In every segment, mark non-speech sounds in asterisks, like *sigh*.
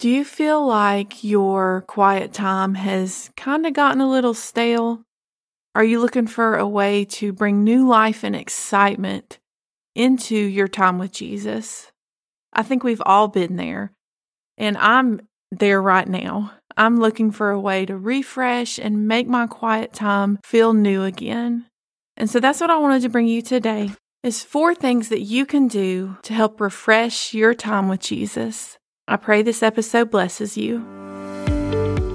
Do you feel like your quiet time has kind of gotten a little stale? Are you looking for a way to bring new life and excitement into your time with Jesus? I think we've all been there, and I'm there right now. I'm looking for a way to refresh and make my quiet time feel new again. And so that's what I wanted to bring you today is four things that you can do to help refresh your time with Jesus. I pray this episode blesses you.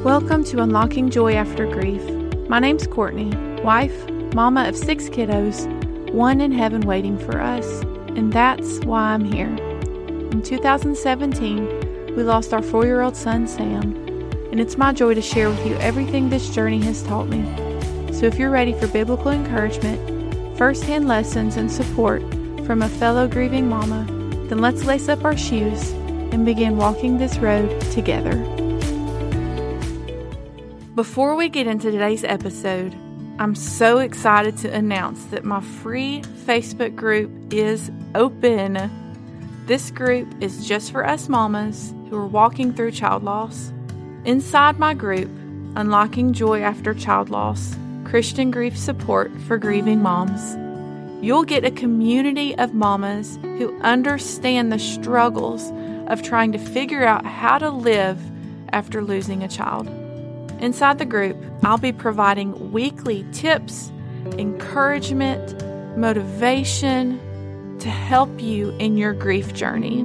Welcome to Unlocking Joy After Grief. My name's Courtney, wife, mama of six kiddos, one in heaven waiting for us, and that's why I'm here. In 2017, we lost our four year old son, Sam, and it's my joy to share with you everything this journey has taught me. So if you're ready for biblical encouragement, firsthand lessons, and support from a fellow grieving mama, then let's lace up our shoes and begin walking this road together. Before we get into today's episode, I'm so excited to announce that my free Facebook group is open. This group is just for us mamas who are walking through child loss. Inside my group, Unlocking Joy After Child Loss Christian Grief Support for Grieving Moms, you'll get a community of mamas who understand the struggles of trying to figure out how to live after losing a child. Inside the group, I'll be providing weekly tips, encouragement, motivation to help you in your grief journey.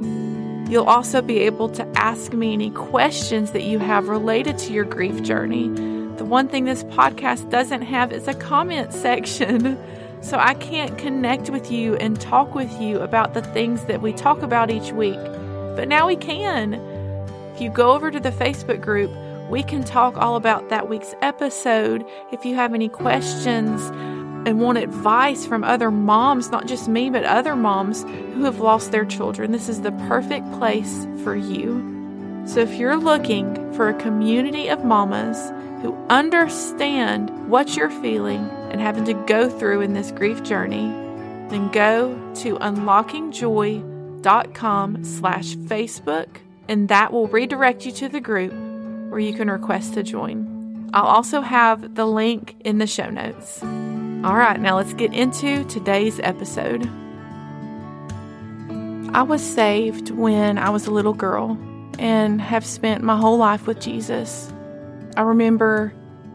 You'll also be able to ask me any questions that you have related to your grief journey. The one thing this podcast doesn't have is a comment *laughs* section. So I can't connect with you and talk with you about the things that we talk about each week but now we can. If you go over to the Facebook group, we can talk all about that week's episode. If you have any questions and want advice from other moms, not just me, but other moms who have lost their children, this is the perfect place for you. So if you're looking for a community of mamas who understand what you're feeling and having to go through in this grief journey, then go to Unlocking Joy com slash Facebook, and that will redirect you to the group where you can request to join. I'll also have the link in the show notes. All right, now let's get into today's episode. I was saved when I was a little girl and have spent my whole life with Jesus. I remember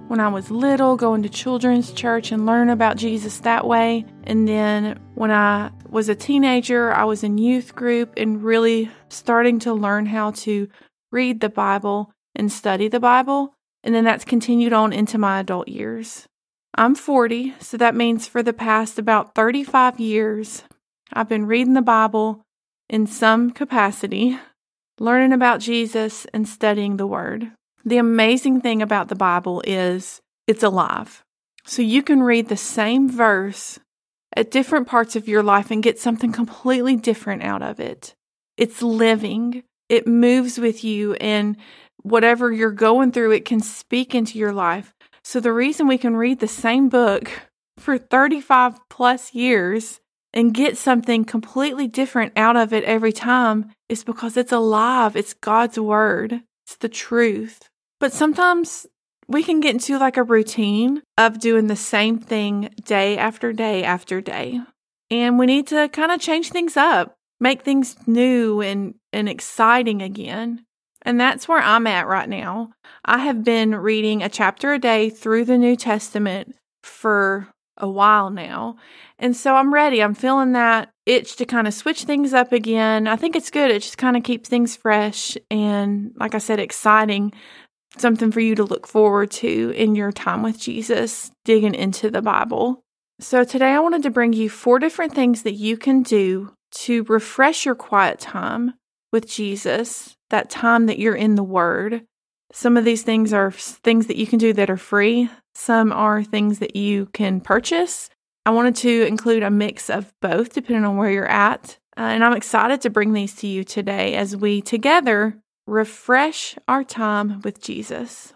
when I was little going to children's church and learn about Jesus that way. And then when I was a teenager, I was in youth group and really starting to learn how to read the Bible and study the Bible. And then that's continued on into my adult years. I'm 40, so that means for the past about 35 years, I've been reading the Bible in some capacity, learning about Jesus, and studying the Word. The amazing thing about the Bible is it's alive. So you can read the same verse at different parts of your life and get something completely different out of it. It's living, it moves with you, and whatever you're going through, it can speak into your life. So the reason we can read the same book *laughs* for 35 plus years and get something completely different out of it every time is because it's alive. It's God's word. It's the truth. But sometimes we can get into like a routine of doing the same thing day after day after day. And we need to kind of change things up, make things new and, and exciting again. And that's where I'm at right now. I have been reading a chapter a day through the New Testament for a while now. And so I'm ready. I'm feeling that itch to kind of switch things up again. I think it's good. It just kind of keeps things fresh and, like I said, exciting something for you to look forward to in your time with Jesus, digging into the Bible. So, today I wanted to bring you four different things that you can do to refresh your quiet time with Jesus, that time that you're in the Word. Some of these things are things that you can do that are free, some are things that you can purchase. I wanted to include a mix of both depending on where you're at. Uh, and I'm excited to bring these to you today as we together refresh our time with Jesus.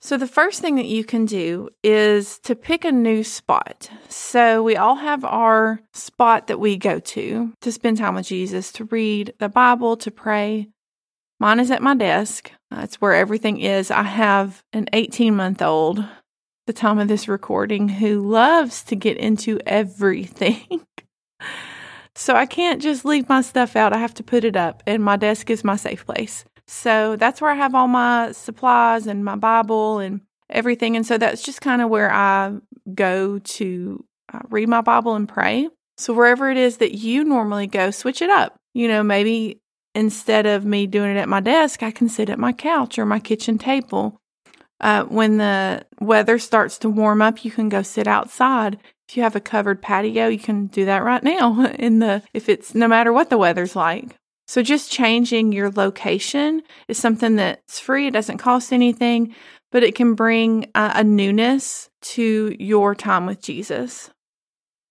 So, the first thing that you can do is to pick a new spot. So, we all have our spot that we go to to spend time with Jesus, to read the Bible, to pray. Mine is at my desk. Uh, That's where everything is. I have an 18 month old, the time of this recording, who loves to get into everything. *laughs* so I can't just leave my stuff out. I have to put it up, and my desk is my safe place. So that's where I have all my supplies and my Bible and everything. And so that's just kind of where I go to uh, read my Bible and pray. So wherever it is that you normally go, switch it up. You know, maybe instead of me doing it at my desk, I can sit at my couch or my kitchen table. Uh, when the weather starts to warm up, you can go sit outside. If you have a covered patio, you can do that right now *laughs* in the if it's no matter what the weather's like. So just changing your location is something that's free. It doesn't cost anything, but it can bring a, newness to your time with Jesus.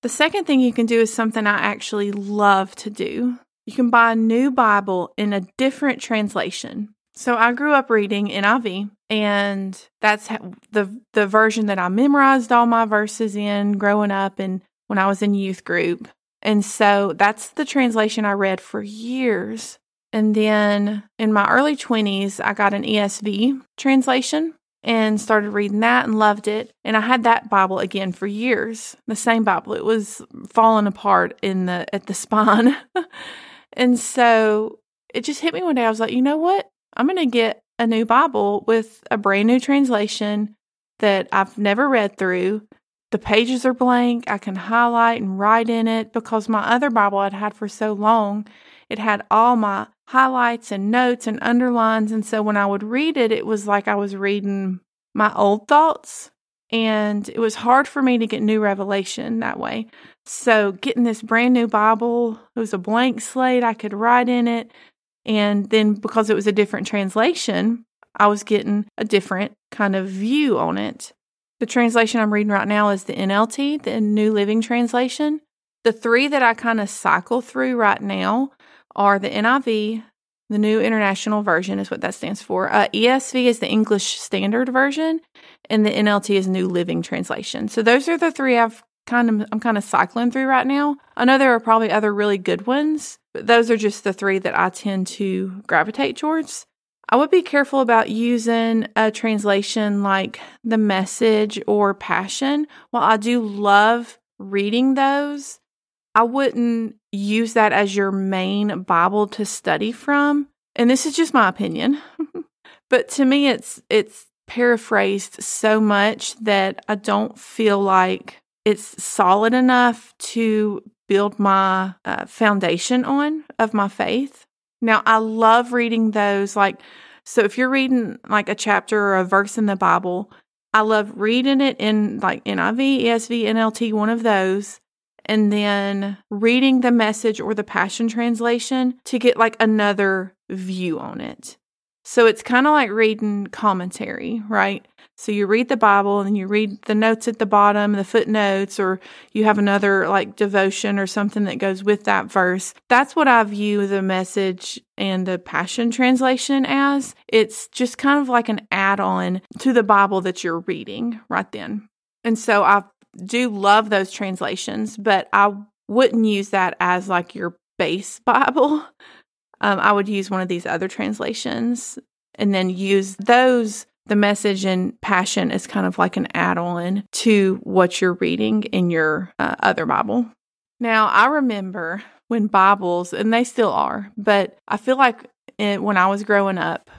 The second thing you can do is something I actually love to do. You can buy a new Bible in a different translation. So I grew up reading NIV, and that's the the version that I memorized all my verses in growing up and when I was in youth group. And so that's the translation I read for years. And then in my early 20s, I got an ESV translation and started reading that and loved it. And I had that Bible again for years. The same Bible. It was falling apart in the at the spine. *laughs* and so it just hit me one day. I was like, you know what? I'm going to get a new Bible with a brand new translation that I've never read through. The pages are blank. I can highlight and write in it because my other Bible I'd had for so long, it had all my highlights and notes and underlines. And so when I would read it, it was like I was reading my old thoughts. And it was hard for me to get new revelation that way. So getting this brand new Bible, it was a blank slate. I could write in it. And then because it was a different translation, I was getting a different kind of view on it. The translation I'm reading right now is the NLT, the New Living Translation. The three that I kind of cycle through right now are the NIV, the New International Version is what that stands for. Uh, ESV is the English Standard Version, and the NLT is New Living Translation. So those are the three I've kind of I'm kind of cycling through right now. I know there are probably other really good ones, but those are just the three that I tend to gravitate towards. I would be careful about using a translation like the message or passion. While I do love reading those, I wouldn't use that as your main Bible to study from. And this is just my opinion. *laughs* but to me it's it's paraphrased so much that I don't feel like it's solid enough to build my uh, foundation on of my faith. Now, I love reading those. Like, so if you're reading like a chapter or a verse in the Bible, I love reading it in like NIV, ESV, NLT, one of those, and then reading the message or the Passion Translation to get like another view on it. So it's kind of like reading commentary, right? So you read the Bible and you read the notes at the bottom, the footnotes, or you have another like devotion or something that goes with that verse. That's what I view the message and the Passion Translation as. It's just kind of like an add on to the Bible that you're reading right then. And so I do love those translations, but I wouldn't use that as like your base *laughs* Bible. Um, I would use one of these other translations and then use those the message and passion is kind of like an add on to what you're reading in your uh, other Bible. Now, I remember when Bibles, and they still are, but I feel like it, when I was growing up,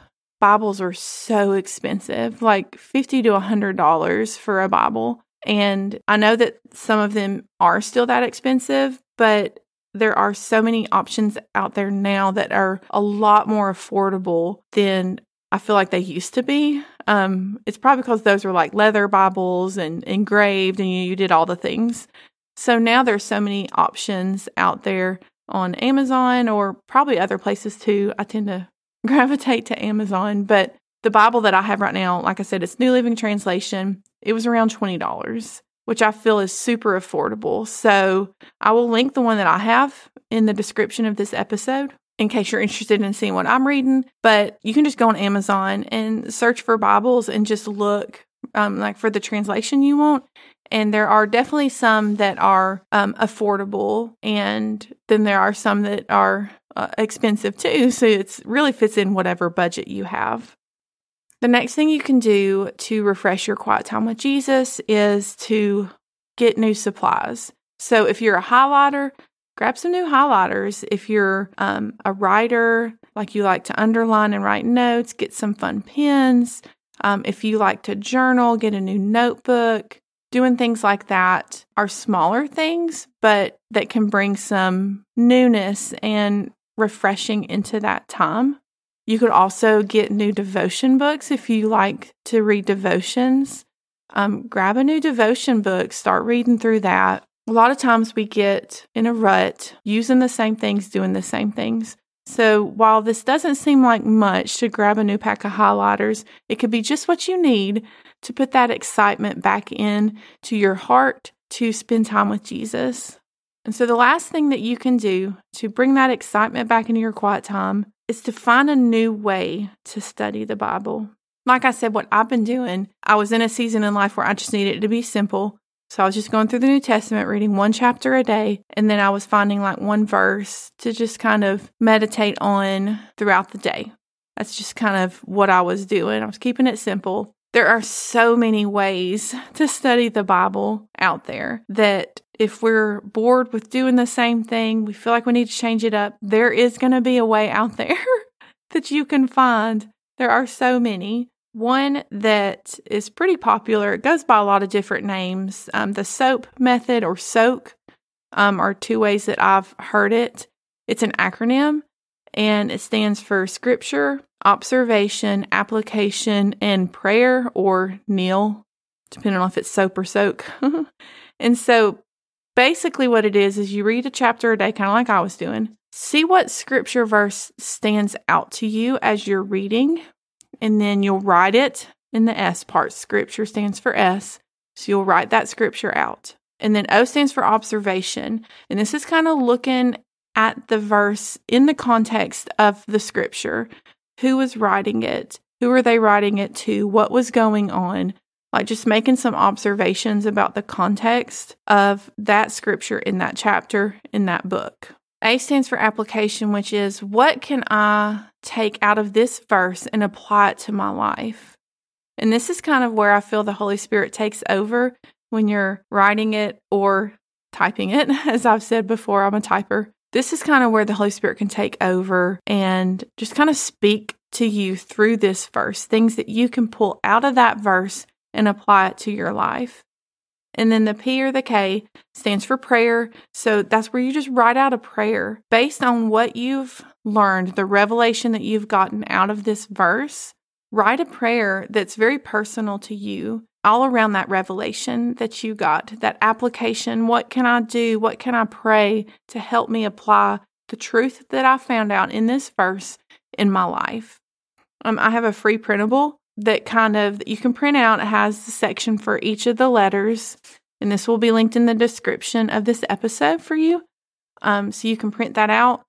Bibles were so expensive, like 50 to $100 for a Bible. And I know that some of them are still that expensive, but there are so many options out there now that are a lot more affordable than I feel like they used to be. Um, it's probably because those were like leather Bibles and engraved, and you, you did all the things. So now there's so many options out there on Amazon or probably other places too. I tend to *laughs* gravitate to Amazon, but the Bible that I have right now, like I said, it's New Living Translation. It was around twenty dollars, which I feel is super affordable. So I will link the one that I have in the description of this episode in case you're interested in seeing what I'm reading. But you can just go on Amazon and search for Bibles and just look um, like for the translation you want. And there are definitely some that are um, affordable, and then there are some that are uh, expensive too. *laughs* So it really fits in whatever budget you have. The next thing you can do to refresh your quiet time with Jesus is to get new supplies. So if you're a highlighter, grab some new highlighters. If you're um, a writer, like you like to underline and write notes, get some fun pens. Um, if you like to journal, get a new notebook. Doing things like that are smaller things, but that can bring some newness and refreshing into that time. You could also get new devotion books if you like to read devotions. Um, grab a new devotion book, start reading through that. A lot of times we get in a rut using the same things, doing the same things. So while this doesn't seem like much to grab a new pack of highlighters, it could be just what you need to put that excitement back in to your heart to spend time with Jesus. And so the last thing that you can do to bring that excitement back into your quiet time is to find a new way to study the Bible. Like I said, what I've been doing, I was in a season in life where I just needed it to be simple. So I was just going through the New Testament, reading one chapter a day, and then I was finding like one verse to just kind of meditate on throughout the day. That's just kind of what I was doing. I was keeping it simple. There are so many ways *laughs* to study the Bible out there that if we're bored with doing the same thing, we feel like we need to change it up, there is going to be a way out *laughs* there that you can find. There are so many. One that is pretty popular, it goes by a lot of different names. Um, the SOAP method or SOAK um, are two ways that I've heard it. It's an acronym and it stands for Scripture, Observation, Application, and Prayer or Kneel, depending on if it's SOAP or SOAK. *laughs* and so basically, what it is is you read a chapter a day, kind of like I was doing. See what scripture verse stands out to you as you're reading, and then you'll write it in the S part. Scripture stands for S. So you'll write that scripture out. And then O stands for observation. And this is kind of looking at the verse in the context of the scripture. Who was writing it? Who are they writing it to? What was going on? Like just making some observations about the context of that scripture in that chapter in that book. A stands for application, which is what can I take out of this verse and apply it to my life? And this is kind of where I feel the Holy Spirit takes over when you're writing it or typing it. *laughs* As I've said before, I'm a typer. This is kind of where the Holy Spirit can take over and just kind of speak to you through this verse, things that you can pull out of that verse and apply it to your life. And then the P or the K stands for prayer. So that's where you just write out a prayer based on what you've learned, the revelation that you've gotten out of this verse. Write a prayer that's very personal to you, all around that revelation that you got, that application. What can I do? What can I pray to help me apply the truth that I found out in this verse in my life? Um, I have a free printable that kind of that you can print out. It has the section for each of the letters, and this will be linked in the description of this episode for you. Um, so you can print that out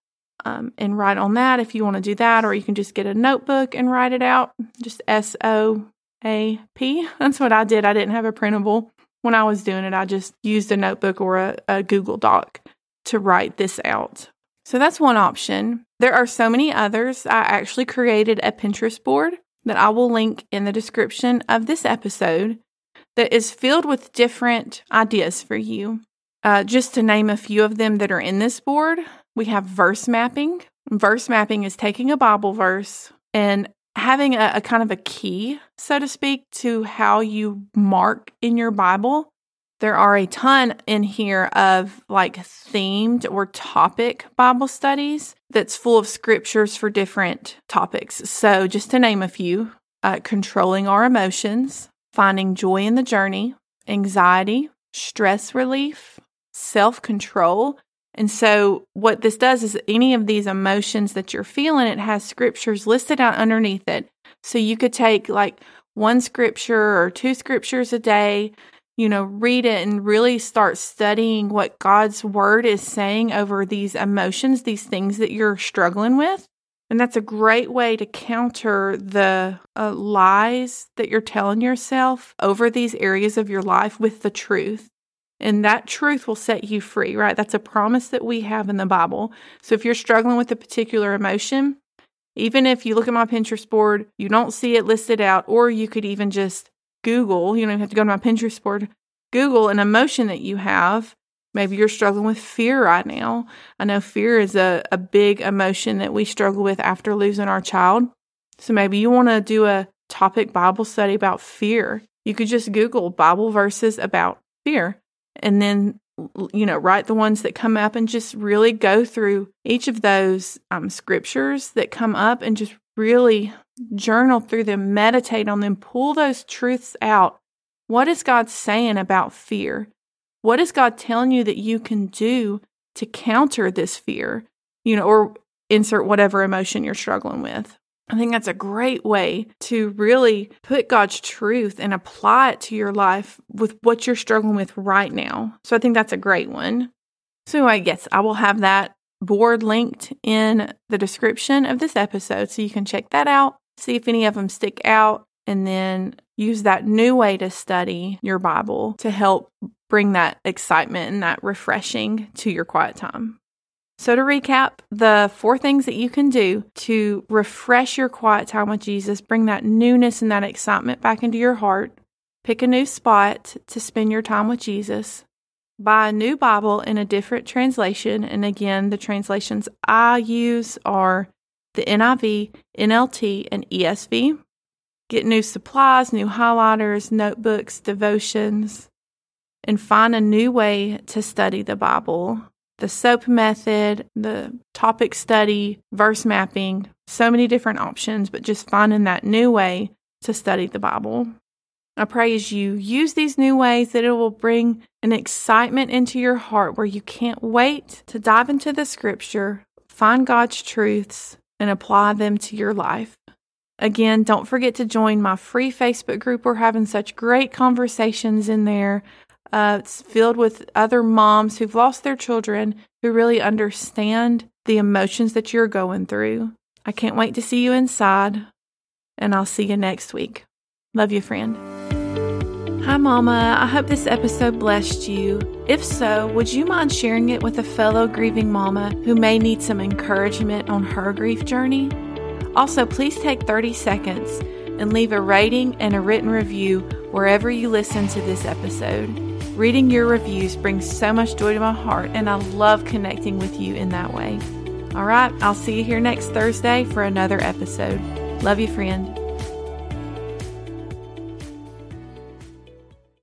um, and write on that if you want to do that, or you can just get a notebook and write it out. Just S O A P. *laughs* That's what I did. I didn't have a printable when I was doing it. I just used a notebook or a, a Google Doc to write this out. So that's one option. There are so many others. I actually created a Pinterest board that I will link in the description of this episode that is filled with different ideas for you. Uh, just to name a few of them that are in this board, we have verse mapping. Verse mapping is taking a Bible verse and having a, a kind of a key, so to speak, to how you mark in your Bible there are a ton in here of like themed or topic Bible studies that's full of scriptures for different topics. So, just to name a few uh, controlling our emotions, finding joy in the journey, anxiety, stress relief, self control. And so, what this does is any of these emotions that you're feeling, it has scriptures listed out underneath it. So, you could take like one scripture or two scriptures a day you know, read it and really start studying what God's word is saying over these emotions, these things that you're struggling with. And that's a great way to counter the uh, lies that you're telling yourself over these areas of your life with the truth. And that truth will set you free, right? That's a promise that we have in the Bible. So if you're struggling with a particular emotion, even if you look at my Pinterest board, you don't see it listed out, or you could even just Google, you don't even have to go to my Pinterest board, Google an emotion that you have. Maybe you're struggling with fear right now. I know fear is a, a big emotion that we struggle with after losing our child. So maybe you want to do a topic Bible study about fear. You could just Google Bible verses about fear and then you know write the ones that come up and just really go through each of those um, scriptures that come up and just really journal through them meditate on them pull those truths out what is god saying about fear what is god telling you that you can do to counter this fear you know or insert whatever emotion you're struggling with I think that's a great way to really put God's truth and apply it to your life with what you're struggling with right now. So I think that's a great one. So I guess I will have that board linked in the description of this episode so you can check that out, see if any of them stick out, and then use that new way to study your Bible to help bring that excitement and that refreshing to your quiet time. So, to recap, the four things that you can do to refresh your quiet time with Jesus, bring that newness and that excitement back into your heart, pick a new spot to spend your time with Jesus, buy a new Bible in a different translation. And again, the translations I use are the NIV, NLT, and ESV. Get new supplies, new highlighters, notebooks, devotions, and find a new way to study the Bible the SOAP method, the topic study, verse mapping, so many different options, but just finding that new way to study the Bible. I pray as you use these new ways that it will bring an excitement into your heart where you can't wait to dive into the scripture, find God's truths, and apply them to your life. Again, don't forget to join my free Facebook group. We're having such great conversations in there uh, it's filled with other moms who've lost their children who really understand the emotions that you're going through. I can't wait to see you inside, and I'll see you next week. Love you, friend. Hi, Mama. I hope this episode blessed you. If so, would you mind sharing it with a fellow grieving mama who may need some encouragement on her grief journey? Also, please take 30 seconds and leave a rating and a written review wherever you listen to this episode. Reading your reviews brings so much joy to my heart, and I love connecting with you in that way. All right, I'll see you here next Thursday for another episode. Love you, friend.